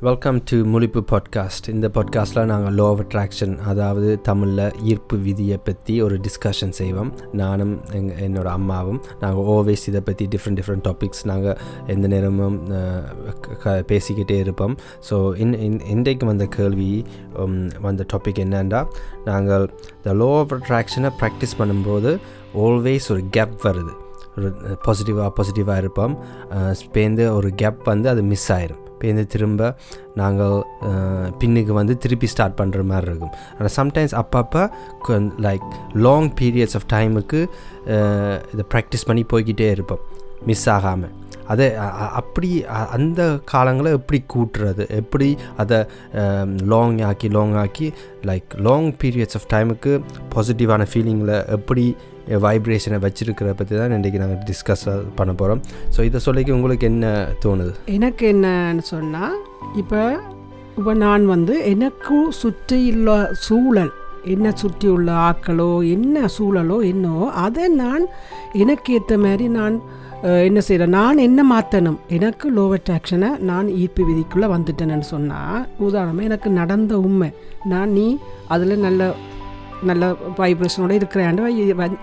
Welcome to முழிப்பு podcast இந்த பாட்காஸ்ட்டில் நாங்கள் லோ ஆஃப் அட்ராக்ஷன் அதாவது தமிழில் ஈர்ப்பு விதியை பற்றி ஒரு டிஸ்கஷன் செய்வோம். நானும் எங் என்னோட அம்மாவும் நாங்கள் ஓவேஸ் இதை பற்றி டிஃப்ரெண்ட் டிஃப்ரெண்ட் டாபிக்ஸ் நாங்கள் எந்த நேரமும் க- க- பேசிக்கிட்டே இருப்போம். ஸோ இன் இன்- இன்றைக்கு வந்த கேள்வி வந்த டாபிக் என்னன்னா நாங்கள் இந்த லோ ஆஃப் அட்ராக்ஷனை ப்ராக்டிஸ் பண்ணும்போது ஆல்வேஸ் ஒரு கேப் வருது. ஒரு பாசிட்டிவாக பாசிட்டிவாக இருப்போம். ஸ்பேந்து ஒரு கேப் வந்து அது மிஸ் ஆயிரும். பேருந்து திரும்ப நாங்கள் பின்னுக்கு வந்து திருப்பி ஸ்டார்ட் பண்ணுற மாதிரி இருக்கும். ஆனால் சம்டைம்ஸ் அப்பப்போ லைக் லாங் பீரியட்ஸ் ஆஃப் டைமுக்கு இதை ப்ராக்டிஸ் பண்ணி போய்கிட்டே இருப்போம். மிஸ் ஆகாமல் அதை அப்படி அந்த காலங்களை எப்படி கூட்டுறது? எப்படி அதை லாங் ஆக்கி லாங் ஆக்கி லைக் லாங் பீரியட்ஸ் ஆஃப் டைமுக்கு பாசிட்டிவான ஃபீலிங்கில் எப்படி வைப்ரேஷனை வச்சிருக்கிற பற்றி தான் இன்றைக்கி நாங்கள் டிஸ்கஸ் பண்ண போகிறோம் ஸோ இதை சொல்லிக்கு உங்களுக்கு என்ன தோணுது? எனக்கு என்னன்னு சொன்னால் இப்போ இப்போ நான் வந்து எனக்கு சுற்றியுள்ள சூழல் என்ன சுற்றியுள்ள ஆக்களோ என்ன சூழலோ என்னவோ அதை நான் எனக்கு ஏற்ற மாதிரி நான் என்ன செய்கிறேன் நான் என்ன மாற்றணும் எனக்கு லோ அட்ராக்ஷனை நான் ஈர்ப்பு விதிக்குள்ளே வந்துட்டேன்னு சொன்னால் உதாரணமாக எனக்கு நடந்த உண்மை. நான் நீ அதில் நல்ல நல்ல வைப்ரேஷனோட இருக்கிறாண்டு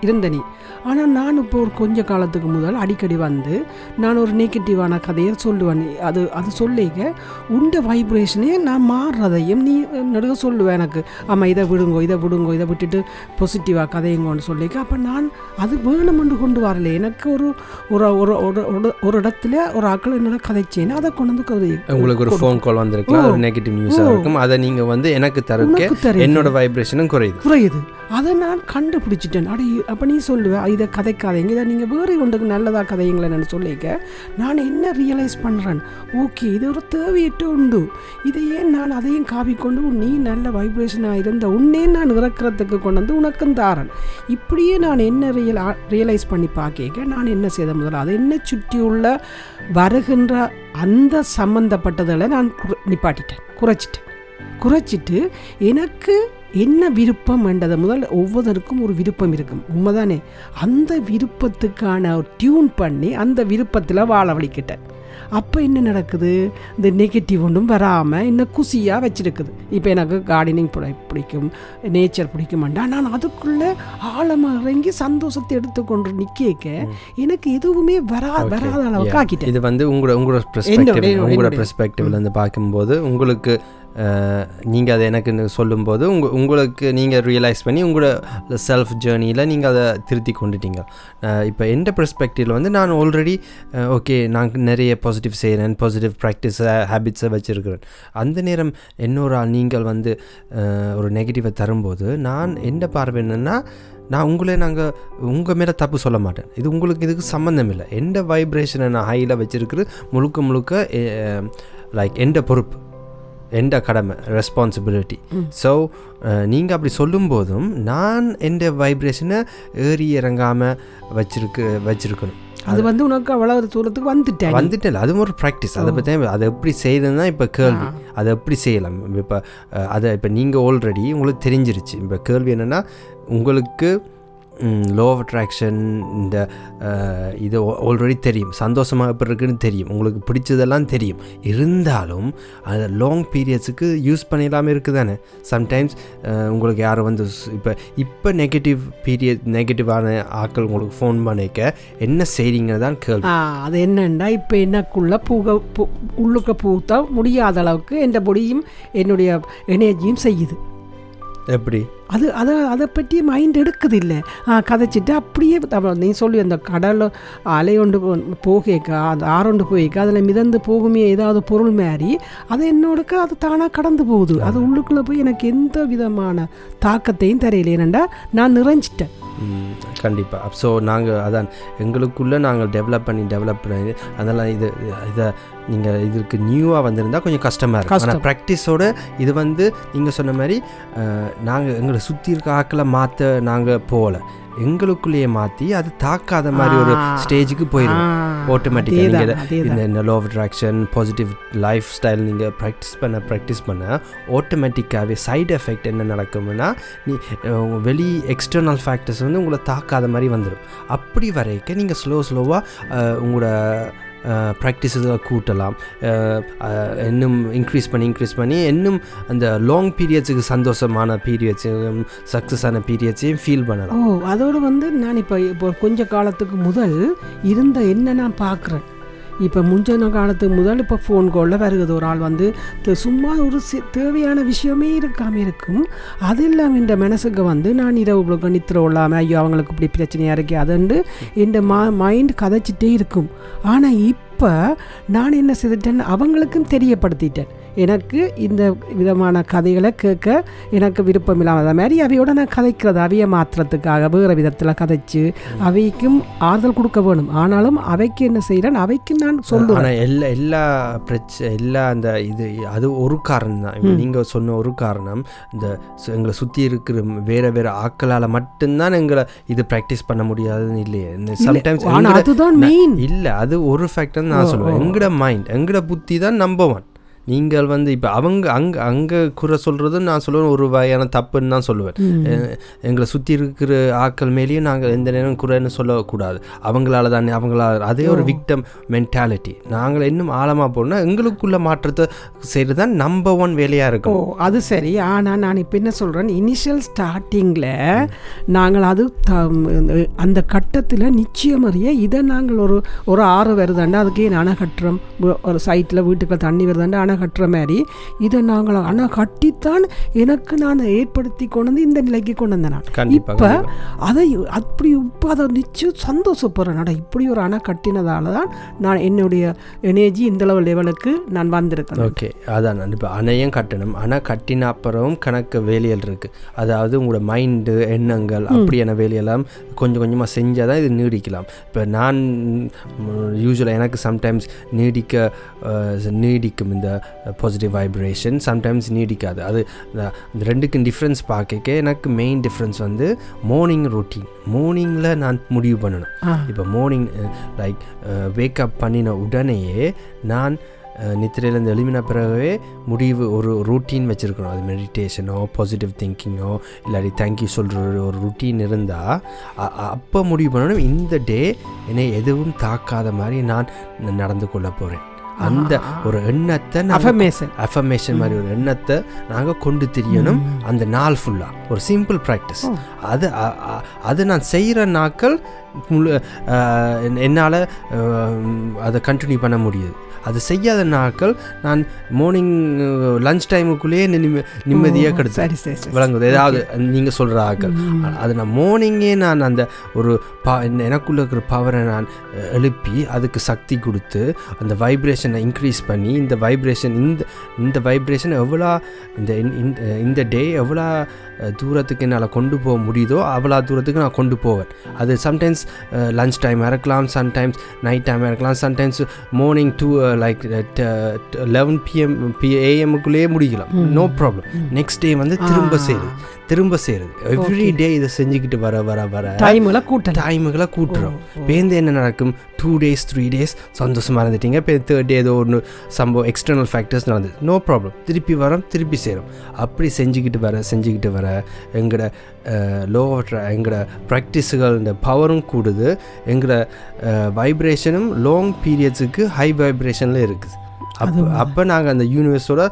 இருந்த நீ. ஆனால் நான் இப்போ ஒரு கொஞ்ச காலத்துக்கு முதல் அடிக்கடி வந்து நான் ஒரு நெகட்டிவான கதையை சொல்லுவேன். அது அது சொல்லிக்க உண்ட வைப்ரேஷனே நான் மாறுறதையும் நீ நடுக சொல்லுவேன் எனக்கு. ஆமாம் இதை விடுங்கோ இதை விடுங்கோ இதை விட்டுட்டு பாசிட்டிவாக கதையுங்கோன்னு சொல்லிக்க. அப்போ நான் அது வேணுமென்று கொண்டு வரல. எனக்கு ஒரு ஒரு ஒரு ஒரு இடத்துல ஒரு ஆக்கள் என்னோட கதைச்சேன்னு அதை கொண்டு வந்து கதை உங்களுக்கு ஒரு ஃபோன் கால் வந்திருக்கலாம். ஒரு நெகட்டிவ் நியூஸாக இருக்கும். அதை நீங்கள் வந்து எனக்கு தருக்க. என்னோட வைப்ரேஷனும் குறையுது. குறையுது. அதை நான் கண்டுபிடிச்சிட்டேன். அடி அப்போ நீ சொல்லுவேன் இதை கதைக்காதீங்க. இதை நீங்கள் வேறு ஒன்றுக்கு நல்லதாக கதைங்களேன்னு சொல்லிக்க. நான் என்ன ரியலைஸ் பண்ணுறேன் ஓகே இது ஒரு தேவையிட்டு உண்டு. இதையே நான் அதையும் காவி கொண்டு நீ நல்ல வைப்ரேஷனாக இருந்த உன்னே நான் இறக்கிறதுக்கு கொண்டு வந்து உனக்கும் தாரன். இப்படியே நான் என்ன ரியல் ரியலைஸ் பண்ணி பார்க்க நான் என்ன செய்த முதல்ல அதை என்ன சுற்றியுள்ள வருகின்ற அந்த சம்மந்தப்பட்டதில் நான் நிப்பாட்டிட்டேன். குறைச்சிட்டேன். குறைச்சிட்டு எனக்கு என்ன விருப்பம் என்றதை முதல் ஒவ்வொருத்தருக்கும் ஒரு விருப்பம் இருக்கும். உண்மைதானே? அந்த விருப்பத்துக்கான ஒரு டியூன் பண்ணி அந்த விருப்பத்தில் வாழ வலிக்கிட்டேன் அப்போ என்ன நடக்குது? இந்த நெகட்டிவ் ஒன்றும் வராமல் இன்னும் குசியாக வச்சிருக்குது. இப்போ எனக்கு கார்டனிங் பிடிக்கும் நேச்சர் பிடிக்குமாண்டா நான் அதுக்குள்ளே ஆழமாக இறங்கி சந்தோஷத்தை எடுத்துக்கொண்டு நிற்க எனக்கு எதுவுமே வரா வராத அளவுக்கு. ஆக்கிட்டேன். இது வந்து உங்களோட உங்களோட உங்களோட. பெர்ஸ்பெக்டிவ்ல இருந்து பார்க்கும்போது உங்களுக்கு நீங்கள் அதை எனக்கு சொல்லும்போது உங்கள் உங்களுக்கு நீங்கள் ரியலைஸ் பண்ணி உங்களோட செல்ஃப் ஜேர்னியில் நீங்கள் அதை திருத்தி கொண்டுட்டீங்க. இப்போ எந்த பெர்ஸ்பெக்டிவில் வந்து நான் ஆல்ரெடி ஓகே நான் நிறைய பாசிட்டிவ் செய்கிறேன் பாசிட்டிவ் ப்ராக்டிஸை ஹேபிட்ஸை வச்சுருக்கிறேன். அந்த நேரம் இன்னொரு ஆள் நீங்கள் வந்து ஒரு நெகட்டிவை தரும்போது நான் எந்த பார்வை என்னென்னா நான் உங்களே நாங்கள் உங்கள் மேலே தப்பு சொல்ல மாட்டேன். இது உங்களுக்கு இதுக்கு சம்மந்தம் இல்லை. எந்த வைப்ரேஷனை நான் ஹையில் வச்சுருக்கிறது முழுக்க முழுக்க லைக் எந்த பொறுப்பு? எந்த கடமை ரெஸ்பான்சிபிலிட்டி ஸோ நீங்கள் அப்படி சொல்லும்போதும் நான் எந்த வைப்ரேஷனை ஏறி இறங்காமல் வச்சிருக்கு வச்சிருக்கணும். அது வந்து உனக்கு அவ்வளவு தூரத்துக்கு வந்துட்டேன். வந்துட்டேன் அது ஒரு ப்ராக்டிஸ் அதை பற்றி அதை எப்படி செய்யுதுன்னா இப்போ கேள்வி. அதை எப்படி செய்யலாம்? இப்போ அதை இப்போ நீங்கள் ஆல்ரெடி உங்களுக்கு தெரிஞ்சிருச்சு. இப்போ கேள்வி என்னென்னா உங்களுக்கு லோ ஆஃப் அட்ராக்ஷன் இந்த இது ஆல்ரெடி தெரியும். சந்தோஷமாக எப்படி இருக்குன்னு தெரியும். உங்களுக்கு பிடிச்சதெல்லாம் தெரியும். இருந்தாலும் அது லாங் பீரியட்ஸுக்கு யூஸ் பண்ணிடலாமல் இருக்குது தானே சம்டைம்ஸ் உங்களுக்கு யாரும் வந்து இப்போ இப்போ நெகட்டிவ் பீரியட் நெகட்டிவான ஆட்கள் உங்களுக்கு ஃபோன் பண்ணிக்க என்ன செய்கிறீங்க தான் கேள்வி. அது என்னண்டா இப்போ எனக்குள்ள பூக உள்ளுக்க பூத்த முடியாத அளவுக்கு என் பொடியும் என்னுடைய எனர்ஜியும் செய்யுது. எப்படி? அது அதை அதை பற்றி மைண்ட் எடுக்குது இல்லை கதைச்சிட்டு அப்படியே நீ சொல்லி அந்த கடல் அலையொண்டு போகேக்க அந்த ஆறொண்டு போய்க்க அதில் மிதந்து போகுமே ஏதாவது பொருள் மாதிரி அது என்னோடக்கு அது தானாக கடந்து போகுது. அது உள்ளுக்குள்ளே போய் எனக்கு எந்த விதமான தாக்கத்தையும் தெரியல. ஏனண்டா நான் நிறைஞ்சிட்டேன். கண்டிப்பாக ஸோ நாங்கள் அதான் எங்களுக்குள்ளே நாங்கள் டெவலப் பண்ணி டெவலப் பண்ணி அதெல்லாம் இது இதை நீங்கள் இதுக்கு நியூவாக வந்திருந்தால் கொஞ்சம் கஷ்டமாக இருக்கும் ஆனால். ப்ராக்டிஸோட இது வந்து நீங்கள் சொன்ன மாதிரி நாங்கள் எங்களை சுற்றி இருக்க ஆக்களை மாற்ற நாங்கள் போகல எங்களுக்குள்ளேயே மாற்றி அது தாக்காத மாதிரி ஒரு. ஸ்டேஜுக்கு போயிடும் ஆட்டோமேட்டிக்காக நீங்கள். இந்த இந்த law of attraction positive life style நீங்கள் ப்ராக்டிஸ் பண்ண ப்ராக்டிஸ் பண்ண ஆட்டோமேட்டிக்காகவே சைடு எஃபெக்ட் என்ன நடக்கும்னா நீ வெளி எக்ஸ்டர்னல் ஃபேக்டர்ஸ் வந்து உங்களை தாக்காத மாதிரி வந்துடும் அப்படி வரைக்க நீங்கள் ஸ்லோ ஸ்லோவாக உங்களோட ப்ராக்டிஸஸாக கூட்டலாம். இன்னும் இன்க்ரீஸ் பண்ணி இன்க்ரீஸ் பண்ணி இன்னும் அந்த லாங் பீரியட்ஸுக்கு சந்தோஷமான பீரியட்ஸையும் சக்ஸஸான பீரியட்ஸையும் ஃபீல் பண்ணலாம். ஓ அதோடு வந்து நான் இப்போ இப்போ கொஞ்ச காலத்துக்கு முதல் இருந்த என்ன நான் பார்க்குறேன் இப்போ முந்தின காலத்துக்கு முதல் இப்போ ஃபோன் காலில் வருகுது. ஒரு ஆள் வந்து சும்மா ஒரு தேவையான விஷயமே இருக்காம இருக்கும். அது இல்லாமல் இந்த மனசுக்கு வந்து நான் இரவு இவ்வளோ நித்திர இல்லாமல் ஐயோ அவங்களுக்கு இப்படி பிரச்சனையாக இருக்கே அதுண்டு இந்த மா மைண்ட் கதைச்சிட்டே இருக்கும். ஆனால் இப்போ நான் என்ன செய்துட்டேன் அவங்களுக்கும் தெரியப்படுத்திட்டேன். எனக்கு இந்த விதமான கதைகளை கேட்க எனக்கு விருப்பம் இல்லாத மாதிரி அவையோட நான் கதைக்கிறது அவைய மாத்திரத்துக்காக வேறு விதத்தில் கதைச்சு அவைக்கும் ஆறுதல் கொடுக்க வேணும். ஆனாலும் அவைக்கு என்ன செய்கிறேன் அவைக்கு நான் சொல்லுவேன் எல்லா எல்லா பிரச்சனை எல்லா அந்த இது அது ஒரு காரணம் தான். நீங்கள் சொன்ன ஒரு காரணம் இந்த எங்களை சுற்றி இருக்கிற வேறு வேறு ஆக்களால் மட்டும்தான் எங்களை இது ப்ராக்டிஸ் பண்ண முடியாதுன்னு இல்லையே. சம்டைம்ஸ் அதுதான் மெயின் இல்லை அது ஒரு ஃபேக்டர் நான் சொல்லுவேன். எங்கட மைண்ட் எங்கட புத்தி தான் நம்பர் ஒன் நீங்கள் வந்து இப்போ அவங்க அங்கே அங்கே குறை சொல்கிறதும் நான் சொல்லுவேன் ஒரு வகையான தப்புன்னு தான் சொல்லுவேன். எங்களை சுற்றி இருக்கிற ஆக்கள் மேலேயும் நாங்கள் எந்த நேரம் குறைன்னு சொல்லக்கூடாது. அவங்களால தானே அவங்களால அதே ஒரு விக்டம் மென்டாலிட்டி நாங்கள் இன்னும் ஆழமாக போனால் எங்களுக்குள்ள மாற்றத்தை செய்கிறது தான் நம்பர் ஒன் வேலையாக இருக்கும் அது சரி. ஆனால் நான் இப்போ என்ன சொல்கிறேன் இனிஷியல் ஸ்டார்டிங்கில் நாங்கள் அது த- அந்த கட்டத்தில் நிச்சயமறிய இதை நாங்கள் ஒரு ஒரு ஆறு வருதாண்டா அதுக்கே அணை கட்டுறோம். ஒரு சைட்டில் வீட்டுக்குள்ள தண்ணி வருதாண்டா அணை கட்டுற மாதிரி இதை நாங்கள் அணை கட்டித்தான் எனக்கு நான் ஏற்படுத்தி கொண்டு வந்து இந்த நிலைக்கு கொண்டு வந்தேன். நான் இப்போ அதை அப்படி இப்போ அதை நிச்சயம் சந்தோஷப்படுறேன். அட இப்படி ஒரு அணை கட்டினதால தான் நான் என்னுடைய எனர்ஜி இந்த லெவல் லெவலுக்கு நான் வந்திருக்கேன். ஓகே அதான் இப்போ அணையும் கட்டணும். அணை கட்டின அப்புறம் கணக்கு வேலைகள் இருக்குது அதாவது உங்களோட மைண்டு எண்ணங்கள் அப்படியான வேலையெல்லாம் கொஞ்சம் கொஞ்சமாக செஞ்சால் தான் இது நீடிக்கலாம். இப்போ நான் யூஸ்வலாக எனக்கு சம்டைம்ஸ் நீடிக்க நீடிக்கும் இந்த பாசிட்டிவ் வைப்ரேஷன் சம்டைம்ஸ் நீடிக்காது. அது இந்த ரெண்டுக்கும் டிஃப்ரென்ஸ் பார்க்க எனக்கு மெயின் டிஃப்ரென்ஸ் வந்து மார்னிங் ரொட்டீன் மார்னிங்கில் நான் முடிவு பண்ணணும். இப்போ மார்னிங் லைக் வேக்கப் பண்ணின உடனேயே நான் நித்திரையிலேருந்து எழுமின பிறகுவே முடிவு ஒரு ரூட்டீன் வச்சுருக்கணும். அது மெடிடேஷனோ பாசிட்டிவ் திங்கிங்கோ இல்லாட்டி தேங்க்யூ சொல்கிற ஒரு ருட்டீன் இருந்தால் அப்போ முடிவு பண்ணணும். இந்த டே என்னை எதுவும் தாக்காத மாதிரி நான் நடந்து கொள்ள போகிறேன் அந்த ஒரு எண்ணத்தை நான் அஃபர்மேஷன் அஃபர்மேஷன் மாதிரி ஒரு எண்ணத்தை நாங்கள் கொண்டு தெரியணும். அந்த நாள் ஃபுல்லாக ஒரு சிம்பிள் ப்ராக்டிஸ் அது அது நான் செய்கிற நாட்கள் முழு என்னால் அதை கண்டினியூ பண்ண முடியுது. அது செய்யாத நாட்கள் நான் மார்னிங் லஞ்ச் டைமுக்குள்ளேயே நிம்ம நிம்மதியாக சரி விளங்குது. ஏதாவது நீங்கள் சொல்கிற ஆக்கள். அது நான் மார்னிங்கே நான் அந்த ஒரு பா எனக்குள்ள இருக்கிற பவரை நான் எழுப்பி அதுக்கு சக்தி கொடுத்து அந்த வைப்ரேஷனை இன்க்ரீஸ் பண்ணி இந்த வைப்ரேஷன் இந்த இந்த வைப்ரேஷன் எவ்வளோ இந்த இந்த- டே எவ்வளோ தூரத்துக்கு என்னால் கொண்டு போக முடியுதோ அவ்வளோ தூரத்துக்கு நான் கொண்டு போவேன். அது சம்டைம்ஸ் லஞ்ச் டைம் இருக்கலாம் சம்டைம்ஸ் நைட் டைம் இருக்கலாம் sometimes morning to like eleven PM P ஏஎம்முக்குள்ளேயே முடிக்கலாம். நோ ப்ராப்ளம் நெக்ஸ்ட் டே வந்து திரும்ப சேருது திரும்ப சேருது எவ்ரி டே இதை செஞ்சுக்கிட்டு வர வர வர டைமில் கூட்டலாம் டைமுகளை கூட்டுறோம். பேருந்து என்ன நடக்கும்? டூ டேஸ் த்ரீ டேஸ் சந்தோஷமாக இருந்துட்டீங்க. இப்போ தேர்ட் டே ஏதோ ஒன்று சம்பவம் எக்ஸ்டர்னல் ஃபேக்டர்ஸ் நடந்தது. நோ ப்ராப்ளம் திருப்பி வரோம் திருப்பி சேரும். அப்படி செஞ்சுக்கிட்டு வர செஞ்சுக்கிட்டு வர எங்களோட லோ எங்களோட ப்ராக்டிஸுகள் இந்த பவரும் கூடுது. எங்களோட வைப்ரேஷனும் லாங் பீரியட்ஸுக்கு ஹை வைப்ரேஷனில் இருக்குது. அப்போ அப்போ நாங்கள் அந்த யூனிவர்ஸோட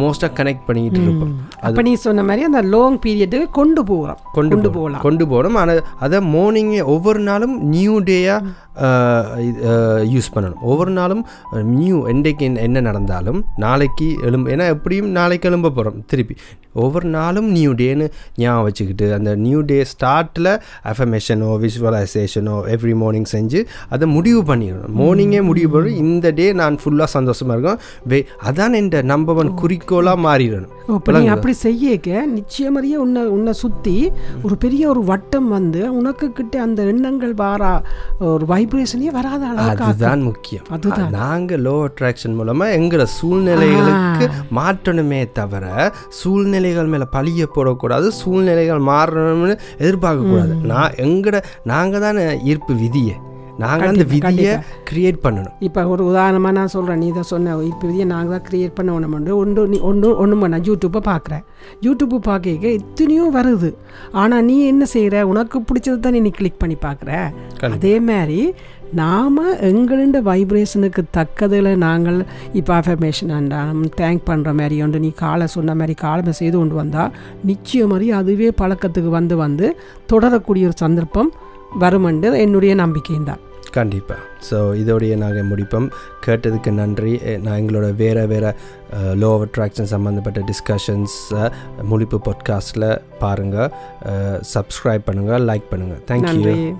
மோஸ்ட்டாக கனெக்ட் பண்ணிக்கிட்டு இருப்போம். அப்போ நீ சொன்ன மாதிரி அந்த லாங் பீரியடுக்கு கொண்டு போகிறோம் கொண்டு போகலாம். கொண்டு போகணும். ஆனால் அதை மார்னிங்கே ஒவ்வொரு நாளும் நியூ டேயாக யூஸ் பண்ணணும். ஒவ்வொரு நாளும் நியூ என்றைக்கு என்ன- நடந்தாலும் நாளைக்கு எழும்ப ஏன்னா எப்படியும் நாளைக்கு எழும்ப போகிறோம் திருப்பி. ஒவ்வொரு நாளும் நியூ டேன்னு ஞாபகம் வச்சுக்கிட்டு அந்த நியூ டே ஸ்டார்ட்டில் அஃபர்மேஷனோ விஷுவலைசேஷனோ எவ்ரி மார்னிங் செஞ்சு அதை முடிவு பண்ணிடணும். மார்னிங்கே முடிவு பண்ணி இந்த டே நான் ஃபுல்லாக சந்தோஷமாக இருக்கேன். வே அதான் என் நம்பர் ஒன் குறிக்கோளாக மாறிடணும். இப்போ அப்படி செய்யக்க நிச்சயமறிய உன்னை உன்னை சுற்றி ஒரு பெரிய ஒரு வட்டம் வந்து உனக்கு கிட்ட அந்த எண்ணங்கள் வாரா ஒரு வைப்ரேஷனே வராத அளவுக்கு அதுதான் முக்கியம். அதுதான். நாங்க லோ அட்ராக்ஷன் மூலமா எங்களோட சூழ்நிலைகளுக்கு மாற்றணுமே தவிர சூழ்நிலைகள் மேல பழிய போடக்கூடாது சூழ்நிலைகள் மாறணும்னு எதிர்பார்க்க கூடாது நான் எங்கட நாங்க தானே ஈர்ப்பு விதியை. நாங்கள் அந்த விதியை. கிரியேட் பண்ணணும். இப்போ ஒரு உதாரணமாக நான் சொல்கிறேன் நீ இதை சொன்ன இப்போ இதையே நாங்கள் தான் க்ரியேட் பண்ண ஒன்று ஒன்று நீ ஒன்று ஒன்று பண்ண யூடியூப்பை பார்க்குறேன். யூடியூப்பு பார்க்க எத்தனையோ வருது. ஆனால் நீ என்ன செய்கிற உனக்கு பிடிச்சது தான் நீ கிளிக் பண்ணி பார்க்குற. அதே மாதிரி நாம் எங்களுடைய வைப்ரேஷனுக்கு தக்கதில் நாங்கள் இப்போ அஃபர்மேஷன் தேங்க் பண்ணுற மாதிரி ஒன்று நீ காலை சொன்ன மாதிரி காலமை செய்து கொண்டு வந்தால் நிச்சயம் மாதிரி அதுவே பழக்கத்துக்கு வந்து வந்து தொடரக்கூடிய ஒரு சந்தர்ப்பம் வருமென்று என்னுடைய நம்பிக்கையும் தான். கண்டிப்பாக ஸோ இதோடைய நாங்கள் முடிப்போம். கேட்டதுக்கு நன்றி. நான் எங்களோட வேறு வேறு லோ ஆஃப் அட்ராக்ஷன் சம்மந்தப்பட்ட டிஸ்கஷன்ஸை முழிப்பு பாட்காஸ்ட்டில் பாருங்கள் சப்ஸ்கிரைப் பண்ணுங்கள் லைக் பண்ணுங்கள் தேங்க்யூ